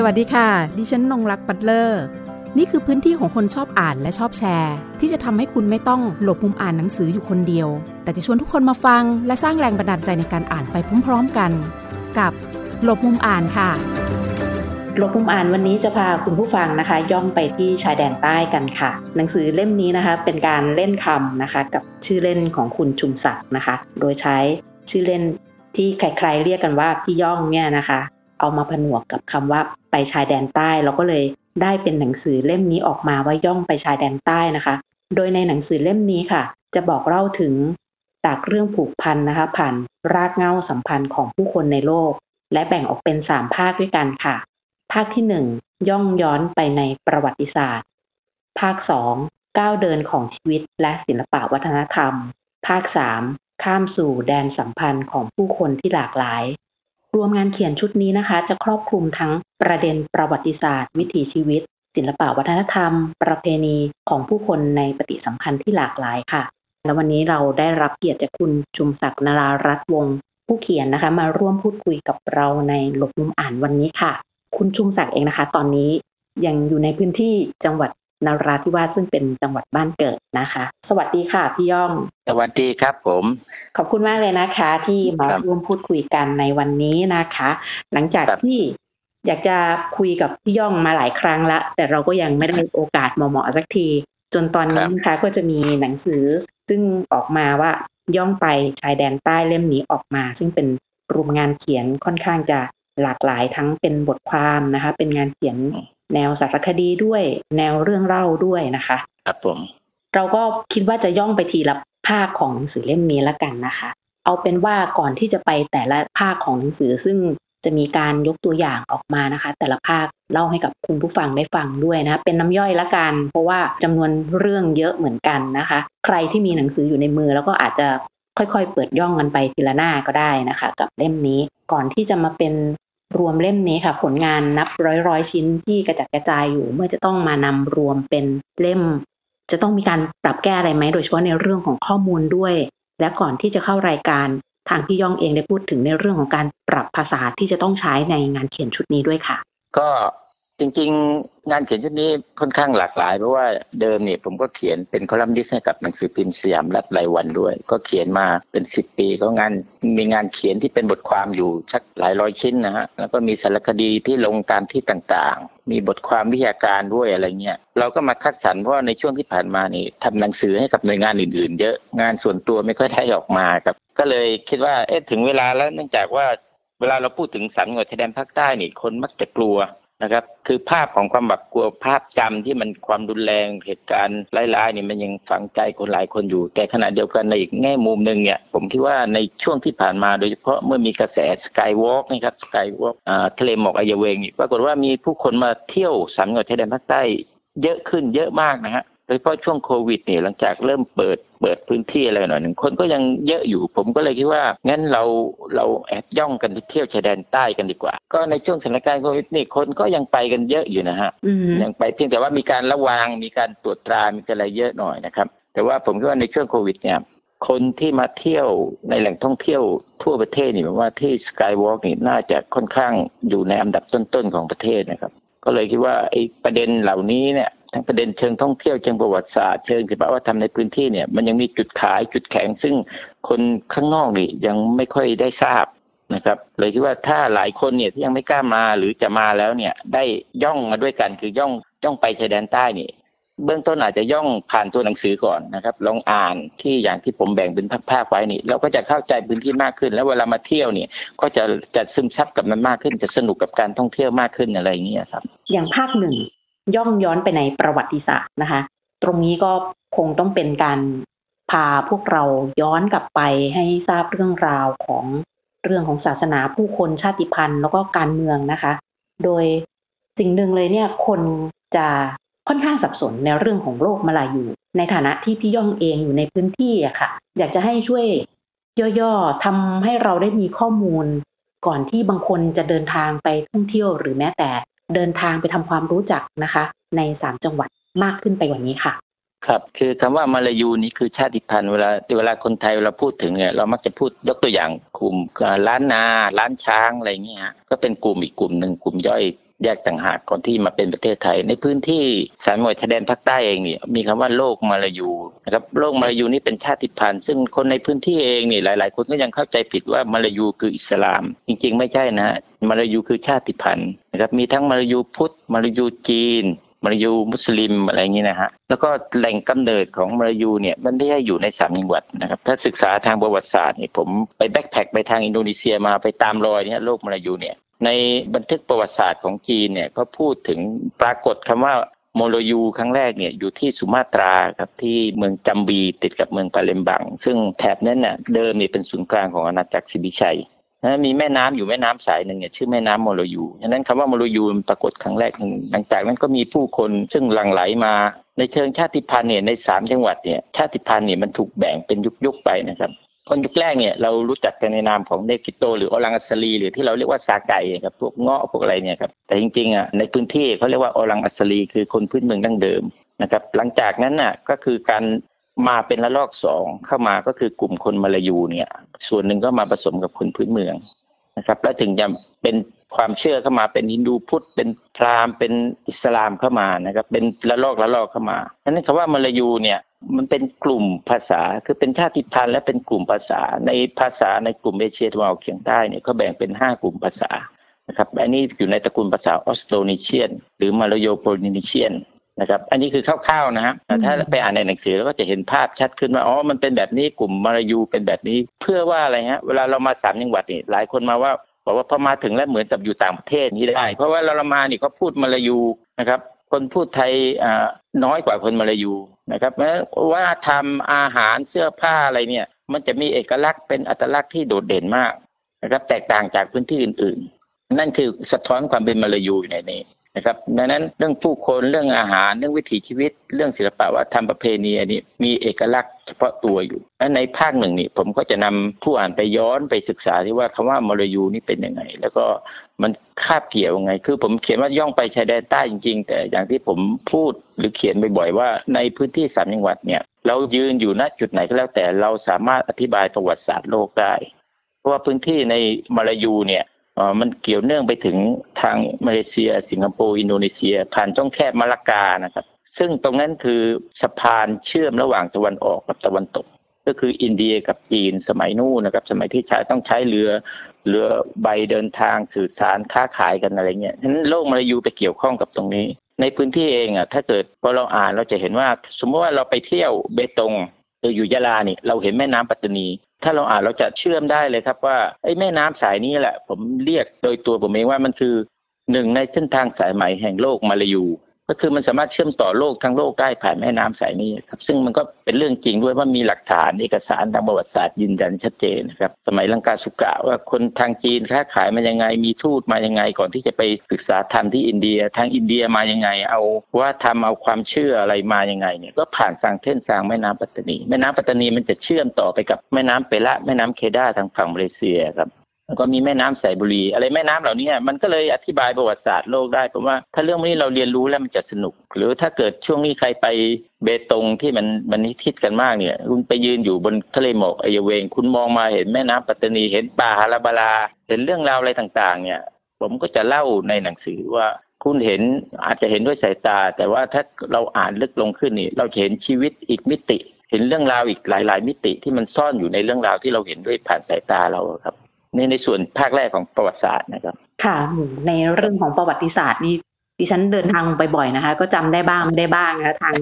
สวัสดีค่ะ ดิฉันนงรักปัตเลอร์ นี่คือพื้นที่ของคนชอบอ่านและชอบแชร์ ที่จะทำให้คุณไม่ต้องหลบมุมอ่านหนังสืออยู่คนเดียว แต่จะชวนทุกคนมาฟัง และสร้างแรงบันดาลใจในการอ่านไปพร้อมๆกัน กับหลบมุมอ่านค่ะ หลบมุมอ่านวันนี้จะพาคุณผู้ฟังนะคะ ย่องไปที่ชายแดนใต้กันค่ะ หนังสือเล่มนี้นะคะ เป็นการเล่นคำนะคะ กับชื่อเล่นของคุณชุมศักดิ์นะคะ โดยใช้ชื่อเล่นที่ใครๆเรียกกันว่าพี่ย่องเนี่ยนะคะ เอามาผนวกกับคำว่าไปชายแดนใต้ เราก็เลยได้เป็นหนังสือเล่มนี้ออกมาว่าย่องไปชายแดนใต้นะคะ โดยในหนังสือเล่มนี้ค่ะ จะบอกเล่าถึงจากเรื่องผูกพันนะคะ ผ่านรากเง้าสัมพันธ์ของผู้คนในโลก และแบ่งออกเป็นสามภาคด้วยกันค่ะ ภาคที่หนึ่งย่องย้อนไปในประวัติศาสตร์ ภาคสองก้าวเดินของชีวิตและศิลปะวัฒนธรรม ภาคสามข้ามสู่แดนสัมพันธ์ของผู้คนที่หลากหลาย รวมงานเขียนชุดนี้นะคะ จะครอบคลุมทั้งประเด็นประวัติศาสตร์ วิถีชีวิต ศิลปะวัฒนธรรม ประเพณีของผู้คนในปฏิสัมพันธ์ที่หลากหลายค่ะ และวันนี้เราได้รับเกียรติจากคุณชุมศักดิ์นารารัตน์วงศ์ผู้เขียนนะคะ มาร่วมพูดคุยกับเราในหลบมุมอ่านวันนี้ค่ะ คุณชุมศักดิ์เองนะคะ ตอนนี้ยังอยู่ในพื้นที่จังหวัด นาราธิวาสซึ่งเป็นจังหวัดบ้านเกิดนะคะ สวัสดีค่ะพี่ย่อง สวัสดีครับผม ขอบคุณมากเลยนะคะ ที่มาครับร่วมพูดคุยกันในวันนี้นะคะ หลังจากครับที่อยากจะคุยกับพี่ย่องมาหลายครั้งละ แต่เราก็ยังไม่ได้โอกาสเหมาะๆสักที จนตอนนี้นะคะก็จะมีหนังสือ ซึ่งออกมาว่าย่องไปชายแดนใต้เล่มนี้ออกมา ซึ่งเป็นรวมงานเขียนค่อนข้างจะหลากหลายทั้งเป็นบทความนะคะ เป็นงานเขียน แนวสารคดีด้วย แนวเรื่องเล่าด้วยนะคะ ครับผม เราก็คิดว่าจะย่องไปทีละภาคของหนังสือเล่มนี้ละกันนะคะ เอาเป็นว่าก่อนที่จะไปแต่ละภาคของหนังสือซึ่งจะมีการยกตัวอย่างออกมานะคะ แต่ละภาคเล่าให้กับคุณผู้ฟังได้ฟังด้วยนะ เป็นน้ำย่อยละกัน เพราะว่าจำนวนเรื่องเยอะเหมือนกันนะคะ ใครที่มีหนังสืออยู่ในมือ แล้วก็อาจจะค่อยๆ เปิดย่องกันไปทีละหน้าก็ได้นะคะ กับเล่มนี้ก่อนที่จะมาเป็น รวมเล่มนี้ค่ะ ผลงานนับร้อยร้อยชิ้นที่กระจัดกระจายอยู่ เมื่อจะต้องมานำรวมเป็นเล่ม จะต้องมีการปรับแก้อะไรไหม โดยเฉพาะในเรื่องของข้อมูลด้วย และก่อนที่จะเข้ารายการทางพี่ย่องเองได้พูดถึงในเรื่องของการปรับภาษาที่จะต้องใช้ในงานเขียนชุดนี้ด้วยค่ะ ก็ จริงๆ งานเขียนชุดนี้ค่อนข้างหลากหลาย เพราะว่าเดิมเนี่ยผมก็เขียนเป็นคอลัมนิสต์ให้กับหนังสือพิมพ์สยามรัฐรายวันด้วย ก็เขียนมาเป็นสิบปีก็งานมีงานเขียนที่เป็นบทความอยู่สักหลายร้อยชิ้นนะฮะแล้วก็มีสารคดีที่ลงตามที่ต่างๆ มีบทความวิทยาการด้วยอะไรเงี้ยเราก็มาคัดสรรเพราะว่าในช่วงที่ผ่านมานี่ทำหนังสือให้กับหน่วยงานอื่นๆ เยอะงานส่วนตัวไม่ค่อยได้ออกมาครับ ก็เลยคิดว่าเอ๊ะถึงเวลาแล้วเนื่องจากว่าเวลาเราพูดถึงสามจังหวัดชายแดนภาคใต้นี่คนมักจะกลัว นะครับ คือภาพของความแบบกลัวภาพจำที่มันความรุนแรงเหตุการณ์ร้ายๆนี่มันยังฝังใจคนหลายคนอยู่ แต่ขณะเดียวกันในอีกแง่มุมหนึ่งเนี่ยผมคิดว่าในช่วงที่ผ่านมาโดยเฉพาะเมื่อมีกระแสสกายวอล์กนะครับสกายวอล์กทะเลหมอกอายเวงปรากฏว่ามีผู้คนมาเที่ยวสามจังหวัดชายแดนภาคใต้เยอะขึ้นเยอะมากนะฮะ โดยเฉพาะช่วงโควิดเนี่ยหลังจากเริ่มเปิดเปิดพื้นที่อะไรหน่อยหนึ่งคนก็ยังเยอะอยู่ ผมก็เลยคิดว่างั้นเราเราแอบย่องกันไปเที่ยวชายแดนใต้กันดีกว่า ก็ในช่วงสถานการณ์โควิดนี่คนก็ยังไปกันเยอะอยู่นะฮะอืมยังไปเพียงแต่ว่ามีการระวังมีการตรวจตรามีอะไรเยอะหน่อยนะครับ แต่ว่าผมคิดว่าในช่วงโควิดเนี่ยคนที่มาเที่ยวในแหล่งท่องเที่ยวทั่วประเทศนี่ผมว่าที่สกายวอล์กนี่น่าจะค่อนข้างอยู่ในอันดับต้นๆของประเทศนะครับ ก็เลยคิดว่าไอ้ประเด็นเหล่านี้เนี่ย ทั้งประเด็นเชิงท่องเที่ยวเชิงประวัติศาสตร์เชิงศิลปวัฒนธรรมในพื้นที่เนี่ยมันยังมีจุดขายจุดแข็ง ซึ่งคนข้างนอกนี่ยังไม่ค่อยได้ทราบนะครับ เลยคิดว่าถ้าหลายคนเนี่ยที่ยังไม่กล้ามาหรือจะมาแล้วเนี่ยได้ย่องมาด้วยกันคือย่องย่องไปชายแดนใต้นี่เบื้องต้นอาจจะย่องผ่านตัวหนังสือก่อนนะครับ ลองอ่านที่อย่างที่ผมแบ่งเป็นภาคๆไว้นี่เราก็จะเข้าใจพื้นที่มากขึ้น แล้วเวลามาเที่ยวเนี่ย ก็จะจะซึมซับกับมันมากขึ้นจะสนุกกับการท่องเที่ยวมากขึ้นอะไรอย่างเงี้ยครับ อย่างภาคหนึ่ง ย่องย้อนไปในประวัติศาสตร์นะคะ ตรงนี้ก็คงต้องเป็นการพาพวกเราย้อนกลับไปให้ทราบเรื่องราวของเรื่องของศาสนาผู้คนชาติพันธุ์แล้วก็การเมืองนะคะ โดยสิ่งหนึ่งเลยเนี่ยคนจะค่อนข้างสับสนในเรื่องของโลกมาลายูในฐานะที่พี่ย่องเองอยู่ในพื้นที่อะค่ะ อยากจะให้ช่วยย่อๆทำให้เราได้มีข้อมูล ก่อนที่บางคนจะเดินทางไปท่องเที่ยวหรือแม้แต่ เดินทางไปทำความรู้จักนะคะ ในสามจังหวัดมากขึ้นไปกว่านี้ค่ะ ครับ คือคำว่ามาลายูนี่คือชาติพันธุ์เวลาเวลาคนไทยเราพูดถึงเนี่ยเรามักจะพูดยกตัวอย่างกลุ่มล้านนาล้านช้างอะไรเงี้ยฮะก็เป็นกลุ่มอีกกลุ่มหนึ่งกลุ่มย่อย แยกต่างหากก่อนที่มาเป็นประเทศไทย ในพื้นที่สายมวยชายแดนภาคใต้เองเนี่ยมีคำว่าโลกมาลายูนะครับโลกมาลายูนี่เป็นชาติพันธุ์ ซึ่งคนในพื้นที่เองนี่หลาย ๆ คนก็ยังเข้าใจผิดว่ามาลายูคืออิสลาม จริง ๆ ไม่ใช่นะฮะมาลายูคือชาติพันธุ์นะครับมีทั้งมาลายูพุทธมาลายูจีนมาลายูมุสลิมอะไรอย่างนี้นะฮะแล้วก็แหล่งกำเนิดของมาลายูเนี่ยมันไม่ใช่อยู่ในสามจังหวัดนะครับถ้าศึกษาทางประวัติศาสตร์เนี่ยผมไป backpack ไปทางอินโดนีเซียมาไปตามรอยเนี่ยโลกมาลายูเนี่ย ในบันทึกประวัติศาสตร์ของจีนเนี่ยก็พูดถึงปรากฏคำว่าโมโลยูครั้งแรกเนี่ยอยู่ที่สุมาตราครับที่เมืองจัมบีติดกับเมืองปาเลมบัง ซึ่งแถบนั้นน่ะเดิมเนี่ยเป็นศูนย์กลางของอาณาจักรศรีวิชัยนะมีแม่น้ำอยู่แม่น้ำสายหนึ่งเนี่ยชื่อแม่น้ำโมโลยูฉะนั้นคำว่าโมโลยูมันปรากฏครั้งแรกหลังจากนั้นก็มีผู้คนซึ่งหลั่งไหลมาในเชิงชาติพันธุ์เนี่ยในสามจังหวัดเนี่ยชาติพันธุ์เนี่ยมันถูกแบ่งเป็นยุคๆไปนะครับ คนยุคแรกเนี่ยเรารู้จักกันในนามของเนกิโต หรืออลังอัสลีหรือที่เราเรียกว่าซาไก่ครับพวกเงาะพวกอะไรเนี่ยครับแต่จริงๆอะในพื้นที่เขาเรียกว่าอลังอัสลีคือคนพื้นเมืองดั้งเดิมนะครับหลังจากนั้นน่ะก็คือการมาเป็นระลอกสองเข้ามาก็คือกลุ่มคนมาลายูเนี่ย ส่วนหนึ่งก็มาผสมกับคนพื้นเมืองนะครับแล้วถึงจะเป็นความเชื่อเข้ามาเป็นฮินดูพุทธเป็นพราหมณ์เป็นอิสลามเข้ามานะครับเป็นระลอกระลอกเข้ามาดังนั้นคำว่ามาลายูเนี่ย มันเป็นกลุ่มภาษาคือเป็นชาติพันธุ์และเป็นกลุ่มภาษา ในภาษาในกลุ่มเอเชียตะวันออกเฉียงใต้เนี่ยเขาแบ่งเป็น5กลุ่มภาษานะครับอันนี้อยู่ในตระกูลภาษาออสโตนิเชียน หรือมาลาโยโพลินีเชียนนะครับอันนี้คือคร่าวๆนะฮะถ้าไปอ่านในหนังสือเราก็จะเห็นภาพชัดขึ้นว่าอ๋อมันเป็นแบบนี้กลุ่มมาลายูเป็นแบบนี้ เพื่อว่าอะไรฮะเวลาเรามาสามจังหวัดนี่หลายคนมาว่าบอกว่าพอมาถึงแล้วเหมือนกับอยู่ต่างประเทศนี้ได้ เพราะว่าเรามานี่เขาพูดมาลายูนะครับคนพูดไทยน้อยกว่าคนมาลายู นะครับแม้ว่าทำอาหารเสื้อผ้าอะไรเนี่ย มันจะมีเอกลักษณ์เป็นอัตลักษณ์ที่โดดเด่นมากนะครับแตกต่างจากพื้นที่อื่น ๆ นั่นคือสะท้อนความเป็นมาลายูอยู่ในนี้ นะครับดังนั้นเรื่องผู้คนเรื่องอาหารเรื่องวิถีชีวิต เรื่องศิลปะวัฒนธรรมประเพณีอันนี้มีเอกลักษณ์เฉพาะตัวอยู่และในภาคหนึ่งนี่ผมก็จะนำผู้อ่านไปย้อนไปศึกษาที่ว่าคำว่ามลายูนี่เป็นยังไง แล้วก็มันคาบเกี่ยวยังไง คือผมเขียนว่าย่องไปชายแดนใต้จริง ๆ แต่อย่างที่ผมพูดหรือเขียนบ่อยๆว่าในพื้นที่สามจังหวัดเนี่ยเรายืนอยู่ณจุดไหนก็แล้วแต่เราสามารถอธิบายประวัติศาสตร์โลกได้ เพราะว่าพื้นที่ในมาลายูเนี่ย มันเกี่ยวเนื่องไปถึงทางมาเลเซีย สิงคโปร์อินโดนีเซีย ผ่านช่องแคบมาลากานะครับ ซึ่งตรงนั้นคือสะพานเชื่อมระหว่างตะวันออกกับตะวันตก ก็คืออินเดียกับจีนสมัยนู้นนะครับ สมัยที่ใช้ต้องใช้เรือเรือใบเดินทางสื่อสารค้าขายกันอะไรเงี้ยฉะนั้นโลกมาลายูไปเกี่ยวข้องกับตรงนี้ ในพื้นที่เองอะถ้าเกิดพอเราอ่านเราจะเห็นว่า สมมติว่าเราไปเที่ยวเบตงเราอยู่ยะลานี่ยเราเห็นแม่น้ำปัตตานี ถ้าเราอ่านเราจะเชื่อมได้เลยครับว่าไอ้แม่น้ำสายนี้แหละ ผมเรียกโดยตัวผมเองว่ามันคือหนึ่งในเส้นทางสายใหม่แห่งโลกมาลายู ก็คือมันสามารถเชื่อมต่อโลกทั้งโลกได้ผ่านแม่น้ำสายนี้ครับซึ่งมันก็เป็นเรื่องจริงด้วยว่ามีหลักฐานเอกสารทางประวัติศาสตร์ยืนยันชัดเจนนะครับสมัยลังกาสุกะว่าคนทางจีนค้าขายมายังไง มีทูตมายังไง ก่อนที่จะไปศึกษาธรรมที่อินเดียทางอินเดียมายังไง เอาว่าทำเอาความเชื่ออะไรมายังไงเนี่ยก็ผ่านทางเส้นทางแม่น้ำปัตตานี แม่น้ำปัตตานีมันจะเชื่อมต่อไปกับแม่น้ำเปละแม่น้ำเคดาทางฝั่งมาเลเซียครับ ก็มีแม่น้ำสายบุรี อะไรแม่น้ำเหล่านี้มันก็เลยอธิบายประวัติศาสตร์โลกได้ผมว่าถ้าเรื่องนี้เราเรียนรู้แล้วมันจะสนุก หรือถ้าเกิดช่วงนี้ใครไปเบตงที่มันมันนิทิศกันมากเนี่ยคุณไปยืนอยู่บนทะเลหมอกไอเวง คุณมองมาเห็นแม่น้ำปัตตานีเห็นป่าฮาราบาลา เห็นเรื่องราวอะไรต่างๆ เนี่ย ผมก็จะเล่าในหนังสือว่าคุณเห็นอาจจะเห็นด้วยสายตา แต่ว่าถ้าเราอ่านลึกลงขึ้นนี่เราเห็นชีวิตอีกมิติ เห็นเรื่องราวอีกหลาย ๆ มิติที่มันซ่อนอยู่ในเรื่องราวที่เราเห็นด้วยผ่านสายตาเราครับ ในในส่วนภาคแรกของประวัติศาสตร์นะครับ ค่ะ ในเรื่องของประวัติศาสตร์นี่ดิฉันเดินทางไปบ่อยนะคะ ก็จำได้บ้างไม่ได้บ้างนะทาง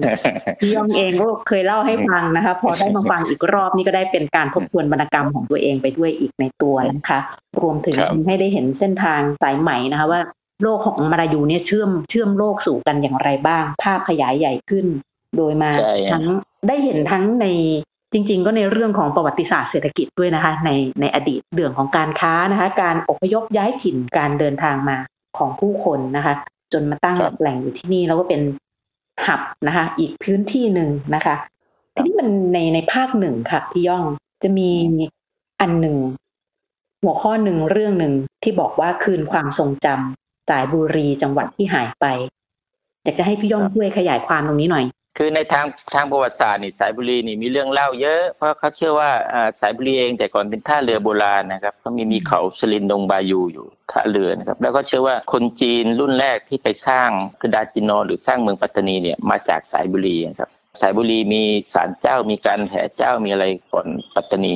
พี่ยองเองก็เคยเล่าให้ฟังนะคะ พอได้มาฟังอีกรอบนี่ก็ได้เป็นการทบทวนวรรณกรรมของตัวเองไปด้วยอีกในตัวนะคะ รวมถึงให้ได้เห็นเส้นทางสายไหมนะคะว่าโลกของมาลายูเนี่ยเชื่อมเชื่อมโลกสู่กันอย่างไรบ้าง ภาพขยายใหญ่ขึ้น โดยมาทั้งได้เห็นทั้งใน จริง ๆ ก็ในเรื่องของประวัติศาสตร์เศรษฐกิจด้วยนะคะ ในในอดีตเรื่องของการค้านะคะ การอพยพย้ายถิ่นการเดินทางมาของผู้คนนะคะ จนมาตั้งแหล่งอยู่ที่นี่แล้วก็เป็นหับนะคะ อีกพื้นที่หนึ่งนะคะ ทีนี้มันในในภาคหนึ่งค่ะพี่ย่องจะมีอันหนึ่งหัวข้อหนึ่งเรื่องหนึ่งที่บอกว่าคืนความทรงจำสายบุรีจังหวัดที่หายไปอยากจะให้พี่ย่องช่วยขยายความตรงนี้หน่อย คือในทางทางประวัติศาสตร์นี่สายบุรีนี่มีเรื่องเล่าเยอะ เพราะเขาเชื่อว่าสายบุรีเองแต่ก่อนเป็นท่าเรือโบราณนะครับเขามีมีเขาสลินดงบายูอยู่ท่าเรือนะครับแล้วก็เชื่อว่าคนจีนรุ่นแรกที่ไปสร้างคือดาจินอหรือสร้างเมืองปัตตานีเนี่ยมาจากสายบุรีนะครับสายบุรีมีศาลเจ้ามีการแห่เจ้ามีอะไรก่อนปัตตานี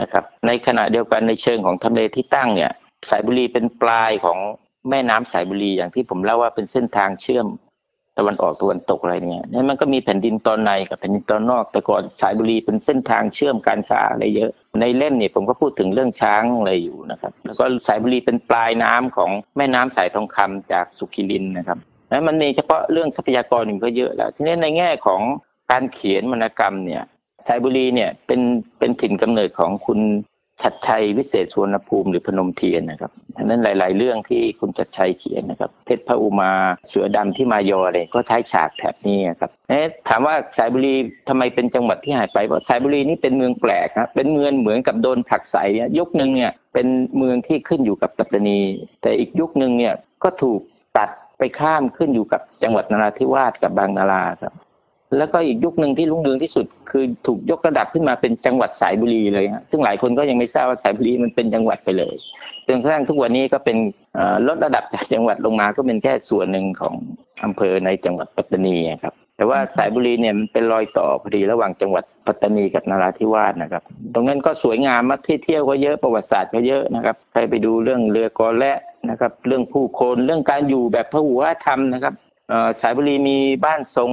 นะครับในขณะเดียวกันในเชิงของทำเลที่ตั้งเนี่ยสายบุรีเป็นปลายของแม่น้ำสายบุรีอย่างที่ผมเล่าว่าเป็นเส้นทางเชื่อม ตะวันออกตะวันตกอะไรเนี่ยนี่มันก็มีแผ่นดินตอนในกับแผ่นดินตอนนอก แต่ก่อนสายบุรีเป็นเส้นทางเชื่อมการค้าอะไรเยอะ ในเล่มเนี่ยผมก็พูดถึงเรื่องช้างอะไรอยู่นะครับ แล้วก็สายบุรีเป็นปลายน้ำของแม่น้ำสายทองคำจากสุขิรินนะครับนั้นมันมีเฉพาะเรื่องทรัพยากรหนึ่งก็เยอะแล้ว ทีนี้ในแง่ของการเขียนวรรณกรรมเนี่ยสายบุรีเนี่ยเป็นเป็นถิ่นกำเนิดของคุณ ชัดชัยวิเศษสวนภูมิหรือพนมเทียนนะครับดังนั้นหลาย ๆ เรื่องที่คุณชัดชัยเขียนนะครับ เพชรพระอุมาเสือดำที่มายออะไรก็ใช้ฉากแถบนี้ครับเอ๊ะถามว่าสายบุรีทำไมเป็นจังหวัดที่หายไปบอกสายบุรีนี่เป็นเมืองแปลกครับเป็นเมืองเหมือนกับโดนผลักใสยุคหนึ่งเนี่ยเป็นเมืองที่ขึ้นอยู่กับตัตนี แต่อีกยุคหนึ่งเนี่ยก็ถูกตัดไปข้ามขึ้นอยู่กับจังหวัดนราธิวาสกับบางนาราครับ แล้วก็อีกยุคหนึ่งที่รุ่งเรืองที่สุด คือถูกยกระดับขึ้นมาเป็นจังหวัดสายบุรีเลยฮะซึ่งหลายคนก็ยังไม่ทราบว่าสายบุรีมันเป็นจังหวัดไปเลยจนกระทั่งทุกวันนี้ก็เป็นลดระดับจากจังหวัดลงมาก็เป็นแค่ส่วนหนึ่งของอำเภอในจังหวัดปัตตานีครับแต่ว่าสายบุรีเนี่ยมันเป็นรอยต่อพอดีระหว่างจังหวัดปัตตานีกับนราธิวาสนะครับ ตรงนั้นก็สวยงามมาที่เที่ยวก็เยอะประวัติศาสตร์ก็เยอะนะครับใครไปดูเรื่องเรือกอและนะครับ เรื่องผู้คนเรื่องการอยู่แบบพระหุธรรมนะครับสายบุรีมีบ้านทรง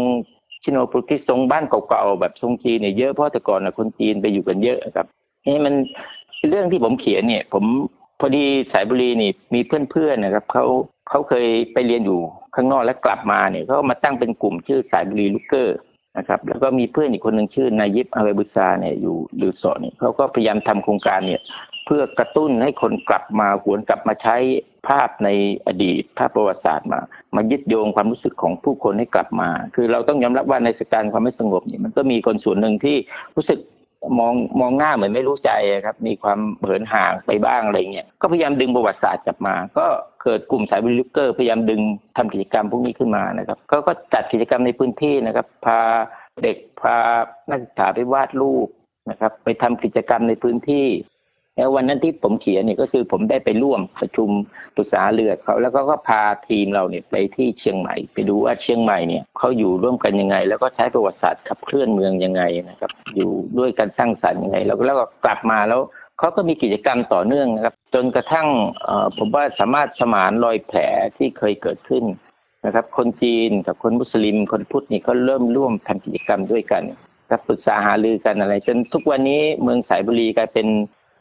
ชิโนปุกิทรงบ้านเก่าๆแบบทรงจีนเนี่ยเยอะเพราะแต่ก่อนนะคนจีนไปอยู่กันเยอะครับนี่มันเรื่องที่ผมเขียนเนี่ย ผมพอดีสายบุรีนี่มีเพื่อนๆนะครับเขาเขาเคยไปเรียนอยู่ข้างนอกแล้วกลับมาเนี่ยเขามาตั้งเป็นกลุ่มชื่อสายบุรีลูกเกอร์นะครับแล้วก็มีเพื่อนอีกคนหนึ่งชื่อนายิบอาเวบุซาเนี่ยอยู่หรือสอเนี่ยเขาก็พยายามทำโครงการเนี่ย เพื่อกระตุ้นให้คนกลับมาหวนกลับมาใช้ ภาพในอดีต ภาพประวัติศาสตร์มา มายึดโยงความรู้สึกของผู้คนให้กลับมา คือเราต้องยอมรับว่าในสถานความไม่สงบนี่มันก็มีคนส่วนหนึ่งที่รู้สึกมองมองหน้าเหมือนไม่รู้ใจครับ มีความเหินห่างไปบ้างอะไรเงี้ยก็พยายามดึงประวัติศาสตร์กลับมา ก็เกิดกลุ่มสายวิลิเกอร์พยายามดึงทำกิจกรรมพวกนี้ขึ้นมานะครับก็ก็จัดกิจกรรมในพื้นที่นะครับ พาเด็กพานักศึกษาไปวาดรูปนะครับ ไปทำกิจกรรมในพื้นที่ แล้ววันนั้นที่ผมเขียนเนี่ยก็คือผมได้ไปร่วมประชุมปรึกษาเรือเขาแล้วก็ก็พาทีมเราเนี่ยไปที่เชียงใหม่ ไปดูว่าเชียงใหม่เนี่ยเขาอยู่ร่วมกันยังไง แล้วก็ใช้ประวัติศาสตร์ขับเคลื่อนเมืองยังไงนะครับอยู่ด้วยกันสร้างสรรค์ยังไงแล้วก็แล้วก็กลับมาแล้วเขาก็มีกิจกรรมต่อเนื่องนะครับจนกระทั่งผมว่าสามารถสมานรอยแผลที่เคยเกิดขึ้นนะครับคนจีนกับคนมุสลิมคนพุทธนี่เขาเริ่มร่วมทำกิจกรรมด้วยกันกับปรึกษาหารือกันอะไร จนทุกวันนี้เมืองสายบุรีกลายเป็น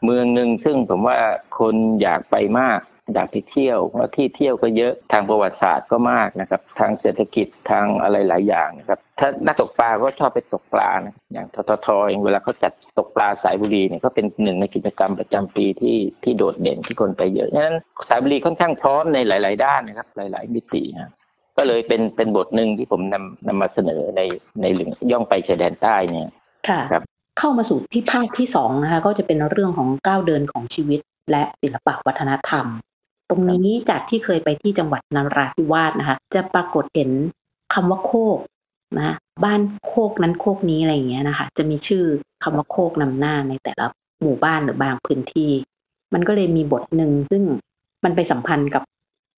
เมืองหนึ่งซึ่งผมว่าคนอยากไปมากอยากไปเที่ยวเพราะที่เที่ยวก็เยอะทางประวัติศาสตร์ก็มากนะครับ ทางเศรษฐกิจทางอะไรหลายอย่างนะครับ ถ้านักตกปลาก็ชอบไปตกปลานะอย่างทททเองเวลาเขาจัดตกปลาสายบุรีเนี่ยก็เป็นหนึ่งในกิจกรรมประจำปีที่ที่โดดเด่นที่คนไปเยอะฉะนั้นสายบุรีค่อนข้างพร้อมในหลาย ๆ ด้านนะครับ หลาย ๆ มิตินะก็เลยเป็นเป็นบทหนึ่งที่ผมนำนำมาเสนอในในหลึงย่องไปชายแดนใต้เนี่ยค่ะครับ เข้ามาสู่ที่ภาคที่สองนะคะก็จะเป็นเรื่องของก้าวเดินของชีวิต และศิลปะวัฒนธรรม ตรงนี้จากที่เคยไปที่จังหวัดนราธิวาสนะคะ จะปรากฏเห็นคำว่าโคกนะบ้านโคกนั้นโคกนี้อะไรอย่างเงี้ยนะคะจะมีชื่อคำว่าโคกนำหน้าในแต่ละหมู่บ้านหรือบางพื้นที่ มันก็เลยมีบทหนึ่งซึ่งมันไปสัมพันธ์กับ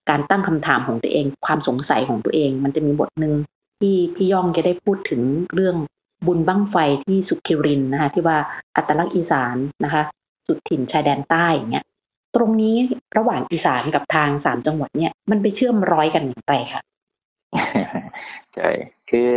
การตั้งคำถามของตัวเอง ความสงสัยของตัวเอง มันจะมีบทหนึ่งที่พี่ย่องจะได้พูดถึงเรื่อง บุญบั้งไฟที่สุขิรินนะคะที่ว่าอัตลักษณ์อีสานนะคะ สุดถิ่นชายแดนใต้อย่างเงี้ยตรงนี้ระหว่างอีสานกับทางสามจังหวัดเนี่ยมันไปเชื่อมร้อยกันอย่างไรคะใช่คือ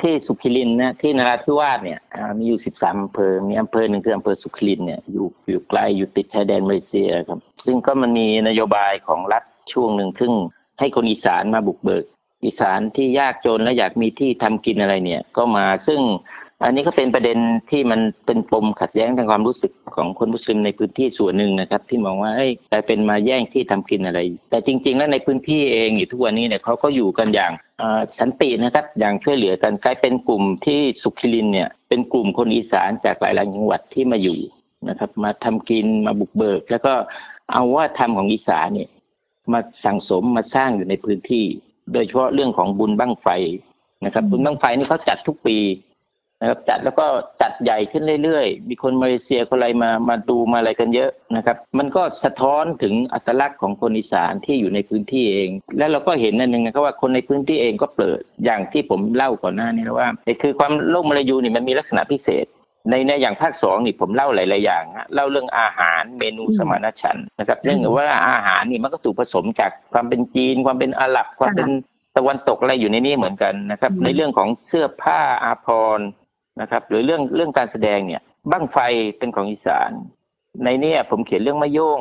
ที่สุขิรินนะที่นราธิวาสเนี่ยมีอยู่สิบสามอำเภอมีอำเภอหนึ่งคืออำเภอสุขิรินเนี่ยอยู่อยู่ไกล้อยู่ติดชายแดนมาเลเซียครับ ซึ่งก็มันมีนโยบายของรัฐช่วงหนึ่งซึ่งให้คนอีสานมาบุกเบิก อีสานที่ยากจนและอยากมีที่ทำกินอะไรเนี่ย ก็มาซึ่งอันนี้ก็เป็นประเด็นที่มันเป็นปมขัดแย้งทางความรู้สึกของคนมุสลิมในพื้นที่ส่วนหนึ่งนะครับ ที่มองว่าเอ้ยกลายเป็นมาแย่งที่ทำกินอะไร แต่จริง ๆ แล้วในพื้นที่เองอยู่ทุกวันนี้เนี่ยเขาก็อยู่กันอย่างสันตินะครับอย่างช่วยเหลือกันกลายเป็นกลุ่มที่สุขิลินเนี่ยเป็นกลุ่มคนอีสานจากหลายๆจังหวัดที่มาอยู่นะครับมาทำกินมาบุกเบิก แล้วก็เอาว่าธรรมของอีสานเนี่ยมาสั่งสมมาสร้างอยู่ในพื้นที่ โดยเฉพาะเรื่องของบุญบั้งไฟนะครับ บุญบังไฟนี่เขาจัดทุกปีนะครับ จัดแล้วก็จัดใหญ่ขึ้นเรื่อยๆ มีคนมาเลเซียคนอะไรมามาดูมาอะไรกันเยอะนะครับ มันก็สะท้อนถึงอัตลักษณ์ของคนอีสานที่อยู่ในพื้นที่เอง แล้วเราก็เห็นนั่นเองนะครับว่าคนในพื้นที่เองก็เปิดอย่างที่ผมเล่าก่อนหน้านี้แล้วว่าคือความโลกมลายูนี่มันมีลักษณะพิเศษ ในในอย่างภาคสองนี่ผมเล่าหลายๆอย่างฮะเล่าเรื่องอาหารเมนูสมานฉันท์นะครับเนื่องจากว่าอาหารนี่มันก็ถูกผสมจากความเป็นจีน ความเป็นอาหรับความเป็นตะวันตกอะไรอยู่ในนี้เหมือนกันนะครับ ในเรื่องของเสื้อผ้าอาภรณ์นะครับ หรือเรื่องเรื่องการแสดงเนี่ยบั้งไฟเป็นของอีสาน ในเนี้ผมเขียนเรื่องมะโย่ง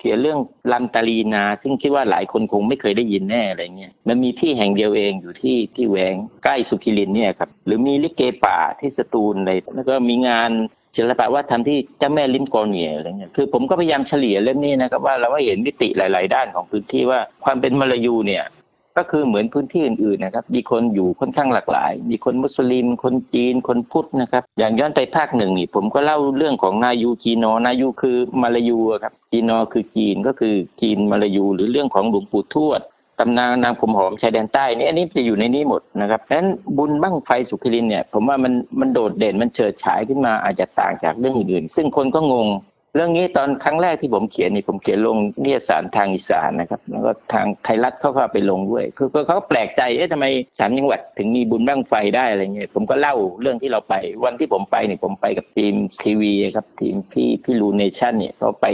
เขียนเรื่องลัมตาลีนา ซึ่งคิดว่าหลายคนคงไม่เคยได้ยินแน่อะไรเงี้ยมันมีที่แห่งเดียวเองอยู่ที่ที่แหวงใกล้สุขิรินเนี่ยครับหรือมีลิเกป่าที่สตูลอะไรแล้วก็มีงานศิลปะว่าทำที่เจ้าแม่ลิมกอเนียอะไรเงี้ยคือผมก็พยายามเฉลี่ยเล่มนี้นะครับว่าเราก็เห็นมิติหลาย ๆ ด้านของพื้นที่ว่าความเป็นมลายูเนี่ย ก็คือเหมือนพื้นที่อื่นๆนะครับ มีคนอยู่ค่อนข้างหลากหลาย มีคนมุสลิม คนจีน คนพุทธนะครับ อย่างย้อนไปภาคหนึ่งนี่ผมก็เล่าเรื่องของนายูจีนอ นายูคือมาลายูครับ จีนอคือจีนก็คือจีนมาลายู หรือเรื่องของหลวงปู่ทวดตำนานนางผมหอมชายแดนใต้นี่อันนี้จะอยู่ในนี้หมดนะครับเพราะฉะนั้นบุญบั้งไฟสุขิรินเนี่ยผมว่ามันมันโดดเด่นมันเฉิดฉายขึ้นมาอาจจะต่างจากเรื่องอื่นๆซึ่งคนก็งง เรื่องนี้ตอนครั้งแรกที่ผมเขียนนี่ผมเขียนลงนิยสารทางอีสานนะครับแล้วก็ทางไทยรัฐเขาก็ไปลงด้วยคือเขาแปลกใจเอ๊ะทำไมสามจังหวัดถึงมีบุญบ้างไฟได้อะไรเงี้ยผมก็เล่าเรื่องที่เราไปวันที่ผมไปเนี่ยผมไปกับทีมทีวีครับทีมพี่พี่ลูเนชั่นเนี่ยเขาไป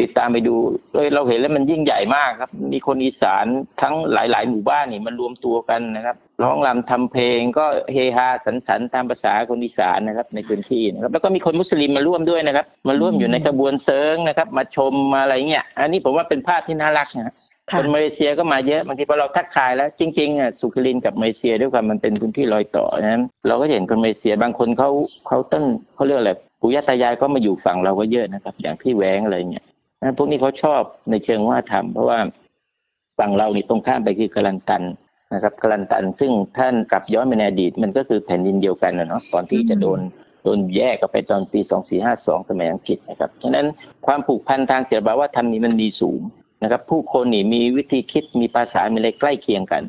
ติดตามไปดูเราเห็นแล้วมันยิ่งใหญ่มากครับ มีคนอีสานทั้งหลาย ๆ หมู่บ้านนี่มันรวมตัวกันนะครับร้องรำทำเพลง ก็เฮฮาสันสันตามภาษาคนอีสานนะครับ ในพื้นที่นะครับแล้วก็มีคนมุสลิมมาร่วมด้วยนะครับ มาร่วมอยู่ในขบวนเซิ้งนะครับ มาชมมาอะไรเงี้ยอันนี้ผมว่าเป็นภาพที่น่ารักนะคนมาเลเซียก็มาเยอะบางทีพอเราทักทายแล้วจริงๆอะสุคิรินกับมาเลเซียด้วยความมันเป็นพื้นที่รอยต่อนั้น เราก็เห็นคนมาเลเซียบางคนเขาเขาต้นเขาเรียกอะไรปู่ย่าตายายก็มาอยู่ฝั่งเราก็เยอะนะครับ อย่างที่แหวงอะไรเงี้ยพวกนี้เขาชอบในเชิงว่าทำเพราะว่าฝั่งเรานี่ตรงข้ามไปคือกาลันตัน นะครับกาลันตันซึ่งท่านกลับย้อนไปในอดีตมันก็คือแผ่นดินเดียวกันนะเนาะก่อนที่จะโดนโดนแยกกันไปตอนปี 2452 สมัยอังกฤษนะครับฉะนั้นความผูกพันทางศิลปวัฒนธรรมนี้มันมีสูงนะครับ ผู้คนนี่มีวิธีคิดมีภาษามีอะไรใกล้เคียงกัน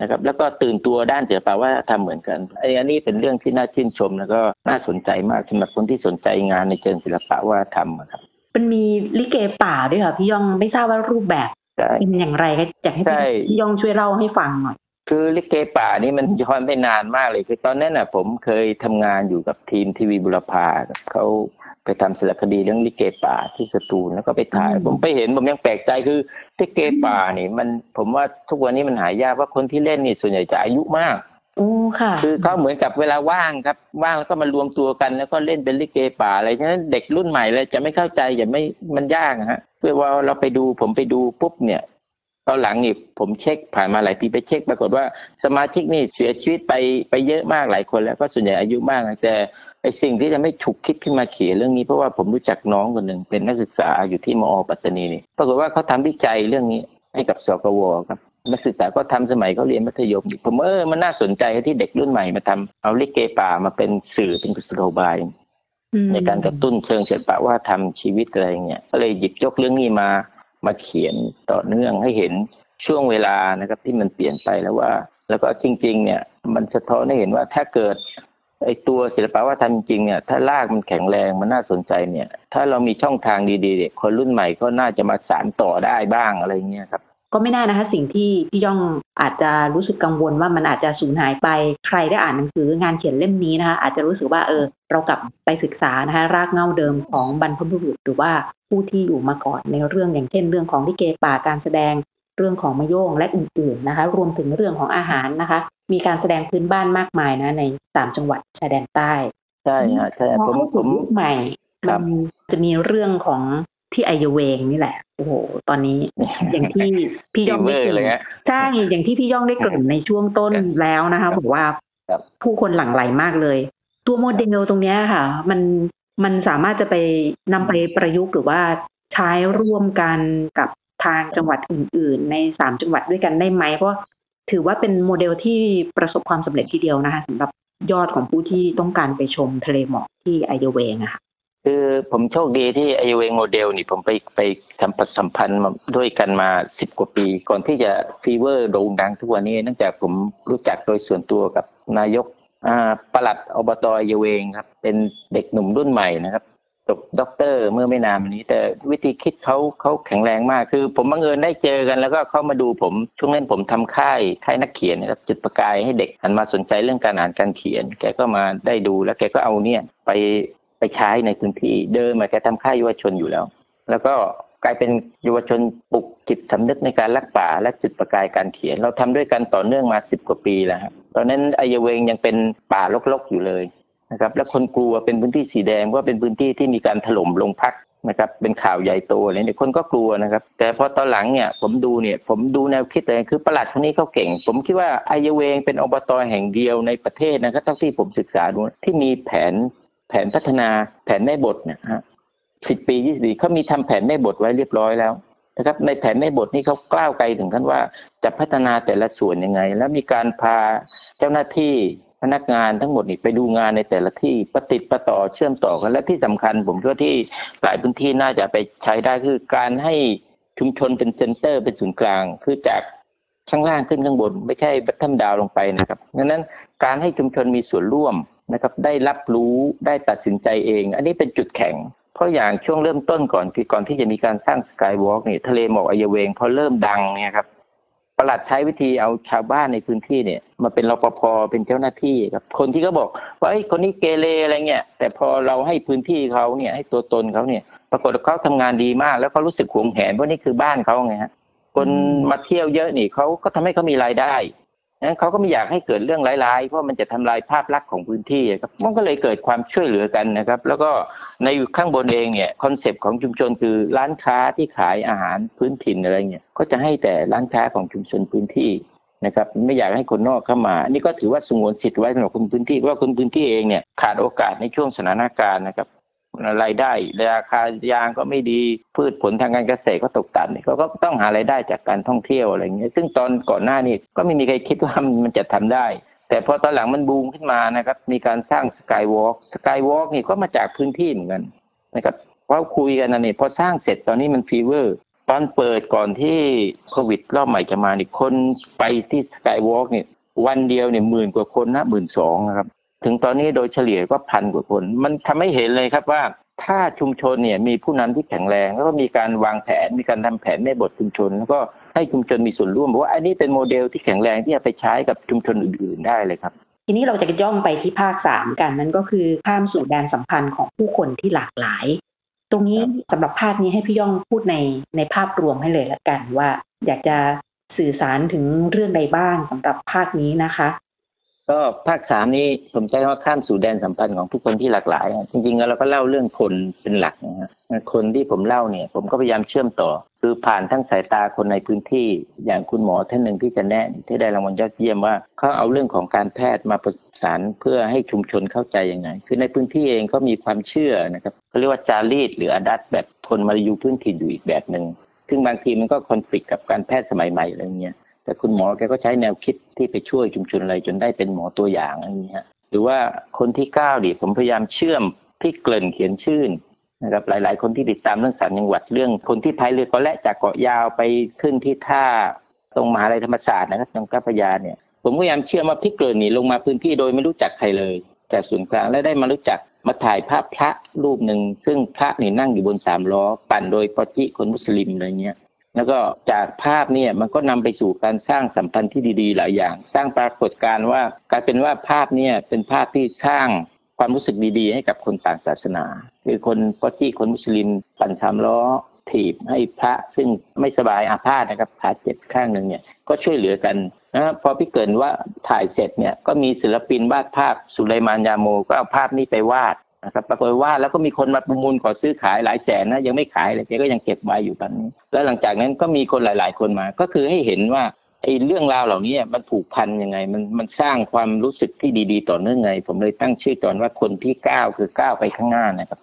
นะครับ แล้วก็ตื่นตัวด้านศิลปวัฒนธรรมเหมือนกันไอ้อันนี้เป็นเรื่องที่น่าชื่นชม แล้วก็น่าสนใจมากสำหรับคนที่สนใจงานในเชิงศิลปวัฒนธรรมครับมันมีลิเกป่าด้วยค่ะพี่ย่องไม่ทราบว่ารูปแบบเป็นอย่างไรก็อยากให้พี่ย่องช่วยเล่าให้ฟังหน่อย คือลิเกป่านี่มันย้อนไปนานมากเลยคือตอนนั้นน่ะ ผมเคยทำงานอยู่กับทีมทีวีบุรพาเขาไปทำสารคดีเรื่องลิเกป่าที่สตูลแล้วก็ไปถ่าย ผมไปเห็นผมยังแปลกใจคือลิเกป่านี่มันผมว่าทุกวันนี้มันหายากว่าคนที่เล่นนี่ส่วนใหญ่จะอายุมากโอ้ค่ะคือเขาเหมือนกับเวลาว่างครับ ว่างแล้วก็มารวมตัวกันแล้วก็เล่นเป็นลิเกป่าอะไรฉะนั้นเด็กรุ่นใหม่เลยจะไม่เข้าใจจะไม่มันยากฮะเพื่อว่าเราไปดูผมไปดูปุ๊บเนี่ย ตอนหลังนี่ผมเช็คผ่านมาหลายปีไปเช็ค ปรากฏว่าสมาชิกนี่เสียชีวิตไปไปเยอะมากหลายคน แล้วก็ส่วนใหญ่อายุมากแต่ไอสิ่งที่จะไม่ฉุกคิดขึ้นมาเขียนเรื่องนี้เพราะว่าผมรู้จักน้องคนหนึ่งเป็นนักศึกษาอยู่ที่มอปัตตานีนี่ปรากฏว่าเขาทำวิจัยเรื่องนี้ให้กับสกวครับนักศึกษาก็ทำสมัยเขาเรียนมัธยม ผมเออมันน่าสนใจที่เด็กรุ่นใหม่มาทำเอาลิเกป่ามาเป็นสื่อเป็นกุศโลบายในการกระตุ้นเชิงศิลปะว่าทำชีวิตอะไรเงี้ยก็เลยหยิบยกเรื่องนี้มา มาเขียนต่อเนื่องให้เห็นช่วงเวลานะครับที่มันเปลี่ยนไปแล้วว่า แล้วก็จริง ๆ เนี่ยมันสะท้อนให้เห็นว่าถ้าเกิดไอตัวศิลปะวัฒนธรรมจริงเนี่ยถ้ารากมันแข็งแรงมันน่าสนใจเนี่ย ถ้าเรามีช่องทางดีๆคนรุ่นใหม่ก็น่าจะมาสานต่อได้บ้างอะไรเงี้ยครับ ก็ไม่แน่นะคะ สิ่งที่พี่ย่องอาจจะรู้สึกกังวลว่ามันอาจจะสูญหายไปใครได้อ่านหนังสืองานเขียนเล่มนี้นะคะ อาจจะรู้สึกว่าเออ เรากลับไปศึกษานะคะ รากเงาเดิมของบรรพบุรุษหรือว่าผู้ที่อยู่มาก่อนในเรื่องอย่างเช่น เรื่องของลิเกป่าการแสดงเรื่องของมะโยงและอื่นๆนะคะ รวมถึงเรื่องของอาหารนะคะ มีการแสดงพื้นบ้านมากมายนะ ในสามจังหวัดชายแดนใต้ใช่ฮะใช่ผมผมใหม่มันจะมีเรื่องของ ที่ไอเวงนี่แหละ โอ้โห ตอนนี้อย่างที่พี่ย่องได้เกริ่นใช่อย่างที่พี่ย่องได้เกริ่นในช่วงต้นแล้วนะคะบอกว่าผู้คนหลั่งไหลมากเลย ตัวโมเดลตรงนี้ค่ะ มันมันสามารถจะไปนำไปประยุกต์หรือว่าใช้ร่วมกันกับทางจังหวัดอื่น ๆ ในสามจังหวัดด้วยกันได้ไหม เพราะถือว่าเป็นโมเดลที่ประสบความสำเร็จทีเดียวนะคะสำหรับยอดของผู้ที่ต้องการไปชมทะเลหมอกที่อัยเยอร์เวงอะค่ะ คือผมโชคดีที่อัยเยอร์เวงโมเดลนี่ผมไปไปทำประชาสัมพันธ์ด้วยกันมาสิบกว่าปี ก่อนที่จะ fever โด่งดังทุกวันนี้เนื่องจากผมรู้จักโดยส่วนตัวกับนายกปลัดอบต.อัยเยอร์เวงครับ เป็นเด็กหนุ่มรุ่นใหม่นะครับจบด็อกเตอร์เมื่อไม่นานนี้ แต่วิธีคิดเขาเขาแข็งแรงมากคือ ผมบังเอิญได้เจอกัน แล้วก็เข้ามาดูผมช่วงนั้นผมทำค่ายค่ายนักเขียนนะครับจุดประกายให้เด็กหันมาสนใจเรื่องการอ่านการเขียน แกก็มาได้ดูแล้วแกก็เอาเนี่ยไป ไปใช้ในพื้นที่เดิมมาแกทำค่ายเยาวชนอยู่แล้ว แล้วก็กลายเป็นเยาวชนปลุกจิตสำนึกในการรักป่าและจุดประกายการเขียน เราทำด้วยกันต่อเนื่องมาสิบกว่าปีแล้วครับตอนนั้นอายเวงยังเป็นป่ารกๆอยู่เลยนะครับและคนกลัวเป็นพื้นที่สีแดงว่าเป็นพื้นที่ที่มีการถล่มลงพักนะครับเป็นข่าวใหญ่โตอะไรเนี่ยคนก็กลัวนะครับ แต่พอตอนหลังเนี่ยผมดูเนี่ยผมดูแนวคิดเลยคือประหลัดคนนี้เขาเก่ง ผมคิดว่าอายเวงเป็นอบตแห่งเดียวในประเทศนะครับเท่าที่ผมศึกษาดูที่มีแผน แผนพัฒนาแผนแม่บทเนี่ยฮะสิบปียี่สิบปีเขามีทำแผนแม่บทไว้เรียบร้อยแล้วนะครับ ในแผนแม่บทนี้เขากล้าวไกลถึงขั้นว่าจะพัฒนาแต่ละส่วนยังไง แล้วมีการพาเจ้าหน้าที่พนักงานทั้งหมดนี่ไปดูงานในแต่ละที่ประติดประต่อเชื่อมต่อกันและที่สำคัญ ผมคิดว่าที่หลายพื้นที่น่าจะไปใช้ได้คือการให้ชุมชนเป็นเซ็นเตอร์เป็นศูนย์กลาง คือจากข้างล่างขึ้นข้างบน ไม่ใช่บัตทัมดาวลงไปนะครับดังนั้นการให้ชุมชนมีส่วนร่วม นะครับได้รับรู้ได้ตัดสินใจเอง อันนี้เป็นจุดแข็ง เพราะอย่างช่วงเริ่มต้นก่อนที่ก่อนที่จะมีการสร้างสกายวอล์กเนี่ยทะเลหมอกอายเวงพอเริ่มดังเนี่ยครับประหลัดใช้วิธีเอาชาวบ้านในพื้นที่เนี่ยมาเป็นรปภเป็นเจ้าหน้าที่ครับคนที่เขาบอกว่าไอ้คนนี้เกเรอะไรเงี้ยแต่พอเราให้พื้นที่เขาเนี่ยให้ตัวตนเขาเนี่ยปรากฏเขาทำงานดีมาก แล้วเขารู้สึกหวงแหนเพราะนี่คือบ้านเขาไงฮะคนมาเที่ยวเยอะนี่เขาก็ทำให้เขามีรายได้ นั้นเขาก็ไม่อยากให้เกิดเรื่องร้ายๆ เพราะมันจะทำลายภาพลักษณ์ของพื้นที่ครับมันก็เลยเกิดความช่วยเหลือกันนะครับ แล้วก็ในข้างบนเองเนี่ยคอนเซปต์ของชุมชนคือร้านค้าที่ขายอาหารพื้นถิ่นอะไรเงี้ยก็จะให้แต่ร้านค้าของชุมชนพื้นที่นะครับไม่อยากให้คนนอกเข้ามา นี่ก็ถือว่าสงวนสิทธิ์ไว้สำหรับคนพื้นที่ว่าคนพื้นที่เองเนี่ยขาดโอกาสในช่วงสถานการณ์นะครับ รายได้ราคายางก็ไม่ดีพืชผลทางการเกษตรก็ตกต่ำเนี่ยเขาก็ต้องหารายได้จากการท่องเที่ยวอะไรเงี้ยซึ่งตอนก่อนหน้านี้ก็ไม่มีใครคิดว่ามันจะทำได้ แต่พอตอนหลังมันบูมขึ้นมานะครับมีการสร้างสกายวอล์กสกายวอล์กนี่ก็มาจากพื้นที่เหมือนกันนะครับเพราะคุยกันนะนี่พอสร้างเสร็จตอนนี้มัน fever ตอนเปิดก่อนที่โควิดรอบใหม่จะมานี่คนไปที่สกายวอล์กเนี่ยวันเดียวเนี่ยหมื่นกว่าคนนะหมื่นสองนะครับ ถึงตอนนี้โดยเฉลี่ยก็พันกว่าคน มันทำให้เห็นเลยครับว่าถ้าชุมชนเนี่ยมีผู้นำที่แข็งแรง แล้วก็มีการวางแผนมีการทำแผนในบทชุมชน แล้วก็ให้ชุมชนมีส่วนร่วมเพราะว่าอันนี้เป็นโมเดลที่แข็งแรงที่จะไปใช้กับชุมชนอื่นๆได้เลยครับ ทีนี้เราจะย่องไปที่ภาคสามกันนั่นก็คือข้ามสู่แดนสัมพันธ์ของผู้คนที่หลากหลาย ตรงนี้สำหรับภาคนี้ให้พี่ย่องพูดในในภาพรวมให้เลยละกันว่า อยากจะสื่อสารถึงเรื่องใดบ้างสำหรับภาคนี้นะคะ ก็ภาคสามนี้ผมใจว่าข้ามสู่แดนสัมพันธ์ของทุกคนที่หลากหลาย จริงๆแล้วเราก็เล่าเรื่องคนเป็นหลักนะฮะคนที่ผมเล่าเนี่ย ผมก็พยายามเชื่อมต่อ คือผ่านทั้งสายตาคนในพื้นที่อย่างคุณหมอท่านหนึ่งที่จะแนะที่ได้รางวัลยอดเยี่ยมว่าเขาเอาเรื่องของการแพทย์มาประสานเพื่อให้ชุมชนเข้าใจยังไง คือในพื้นที่เองก็มีความเชื่อนะครับเขาเรียกว่าจารีตหรืออดัตแบบคนมาอยู่พื้นถิ่นอยู่อีกแบบหนึ่งซึ่งบางทีมันก็คอนฟ lict กับการแพทย์สมัยใหม่อะไรเงี้ย แต่คุณหมอแกก็ใช้แนวคิดที่ไปช่วยชุมชนอะไรจนได้เป็นหมอตัวอย่างอะไรอย่างนี้ฮะหรือว่าคนที่เก้าดิผมพยายามเชื่อมพี่เกลิ่นเขียนชื่นนะครับหลาย ๆ คนที่ติดตามเรื่องสารจังหวัดเรื่องคนที่พายเรือก็และจากเกาะยาวไปขึ้นที่ท่าตรงมหาลัยธรรมศาสตร์นะครับตรงกัพยาเนี่ยผมพยายามเชื่อมาพี่เกลิ่นนี่ลงมาพื้นที่โดยไม่รู้จักใครเลย จากศูนย์กลางและได้มารู้จักมาถ่ายภาพพระรูปหนึ่งซึ่งพระนี่นั่งอยู่บนสามล้อปั่นโดยปอจิคนมุสลิมอะไรเงี้ย แล้วก็จากภาพเนี่ยมันก็นำไปสู่การสร้างสัมพันธ์ที่ดี ๆ หลายอย่าง สร้างปรากฏการณ์ว่ากลายเป็นว่าภาพเนี่ยเป็นภาพที่สร้างความรู้สึกดีๆ ให้กับคนต่างศาสนา คือคนปอจี้คนมุสลิมปั่นสามล้อถีบให้พระซึ่งไม่สบายอาพาธนะครับขาเจ็บข้างหนึ่งเนี่ยก็ช่วยเหลือกันนะพอพี่เกินว่าถ่ายเสร็จเนี่ยก็มีศิลปินวาดภาพสุไลมานยาโมก็เอาภาพนี้ไปวาด นะครับปรากฏว่าแล้วก็มีคนมาประมูลขอซื้อขายหลายแสนนะยังไม่ขายเลยแกก็ยังเก็บไว้อยู่ตอนนี้ แล้วหลังจากนั้นก็มีคนหลาย ๆ คนมา ก็คือให้เห็นว่าไอ้เรื่องราวเหล่านี้มันผูกพันยังไง มันมันสร้างความรู้สึกที่ดี ๆ ต่อเนื่องไง ผมเลยตั้งชื่อตอนว่าคนที่ก้าวคือก้าวไปข้างหน้านะครับ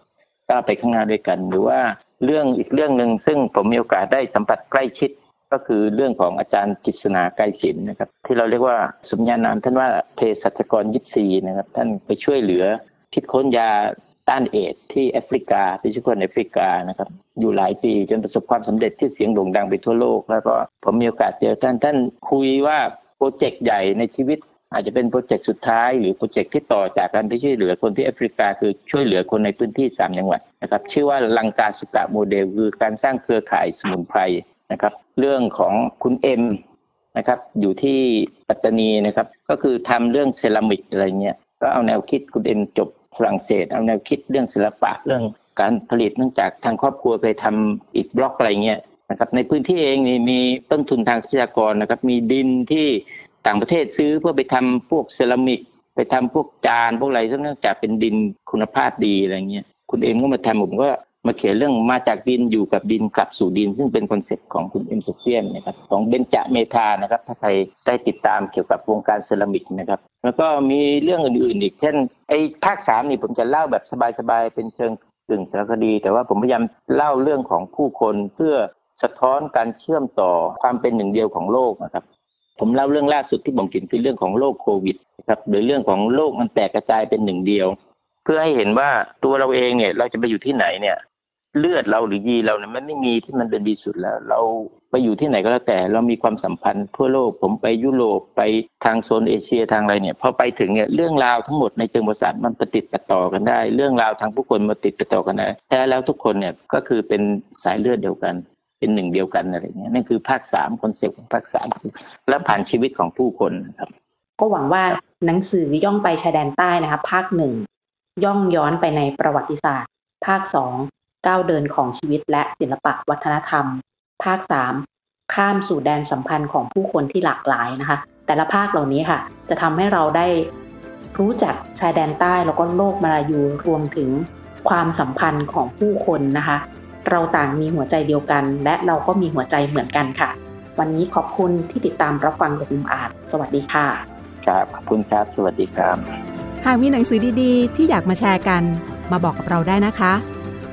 ก้าวไปข้างหน้าด้วยกัน หรือว่าเรื่องอีกเรื่องหนึ่งซึ่งผมมีโอกาสได้สัมผัสใกล้ชิดก็คือเรื่องของอาจารย์กิษณาไกรศิลป์นะครับ ที่เราเรียกว่าสมญานามท่านว่าเภสัชกรยิปซีนะครับ ท่านไปช่วยเหลือ คิดค้นยาต้านเอดที่แอฟริกาที่ช่วยคนแอฟริกานะครับ อยู่หลายปีจนประสบความสำเร็จที่เสียงโด่งดังไปทั่วโลก แล้วก็ผมมีโอกาสเจอท่านท่านคุยว่า project ใหญ่ในชีวิต อาจจะเป็น project สุดท้าย หรือ project ที่ต่อจากการที่ช่วยเหลือคนที่แอฟริกา คือช่วยเหลือคนในพื้นที่3จังหวัดนะครับชื่อว่าลังกาสุกะโมเดลคือการสร้างเครือข่ายสมุนไพรนะครับ เรื่องของคุณเอ็มนะครับอยู่ที่ปัตตานีนะครับ ก็คือทำเรื่องเซรามิกอะไรเงี้ยก็เอาแนวคิดคุณเอ็มจบ ฝรั่งเศสเอาแนวคิดเรื่องศิลปะเรื่องการผลิตเนื่องจากทางครอบครัวไปทำอิฐบล็อกอะไรเงี้ยนะครับในพื้นที่เองนี่มีต้นทุนทางทรัพยากรนะครับ มีดินที่ต่างประเทศซื้อเพื่อไปทำพวกเซรามิก ไปทำพวกจานพวกอะไรซึ่งเนื่องจากเป็นดินคุณภาพดีอะไรเงี้ยคุณเอ็มก็มาทำผมก็ มาเขียนเรื่องมาจากดินอยู่กับดินกลับสู่ดิน ซึ่งเป็น concept ของคุณเอ็มโซเฟียนนะครับของเบญจเมธานะครับ ถ้าใครได้ติดตามเกี่ยวกับวงการเซรามิกนะครับแล้วก็มีเรื่องอื่นๆอีกเช่นไอ้ภาคสามนี่ผมจะเล่าแบบสบายๆเป็นเชิงกึ่งสารคดี แต่ว่าผมพยายามเล่าเรื่องของผู้คนเพื่อสะท้อนการเชื่อมต่อความเป็นหนึ่งเดียวของโลกนะครับผมเล่าเรื่องล่าสุดที่ผมเขียนคือเรื่องของโลกโควิดครับหรือเรื่องของโลกมันแตกกระจายเป็นหนึ่งเดียว เพื่อให้เห็นว่าตัวเราเองเนี่ยเราจะไปอยู่ที่ไหนเนี่ย เลือดเราหรือยีนเราเนี่ยมันไม่มีที่มันเป็นที่สุดแล้ว เราไปอยู่ที่ไหนก็แล้วแต่ เรามีความสัมพันธ์ทั่วโลก ผมไปยุโรปไปทางโซนเอเชียทางอะไรเนี่ยพอไปถึงเนี่ยเรื่องราวทั้งหมดในเชิงประวัติศาสตร์มันปะติดปะต่อกันได้ เรื่องราวทางผู้คนมาติดปะต่อกันได้แท้แล้วทุกคนเนี่ยก็คือเป็นสายเลือดเดียวกัน เป็นหนึ่งเดียวกันอะไรเงี้ยนั่นคือภาคสาม concept ของภาคสามและผ่านชีวิตของผู้คนนะครับก็หวังว่าหนังสือย่องไปชายแดนใต้นะคะภาคหนึ่งย่องย้อนไปในประวัติศาสตร์ ภาคสอง ก้าวเดินของชีวิตและศิลปะวัฒนธรรม ภาคสามข้ามสู่แดนสัมพันธ์ของผู้คนที่หลากหลายนะคะ แต่ละภาคเหล่านี้ค่ะ จะทำให้เราได้รู้จักชายแดนใต้แล้วก็โลกมาลายูรวมถึงความสัมพันธ์ของผู้คนนะคะ เราต่างมีหัวใจเดียวกัน และเราก็มีหัวใจเหมือนกันค่ะ วันนี้ขอบคุณที่ติดตามรับฟังกับมุมอาจสวัสดีค่ะ ครับ ขอบคุณครับ สวัสดีครับ หากมีหนังสือดีๆ ที่อยากมาแชร์กัน มาบอกกับเราได้นะคะ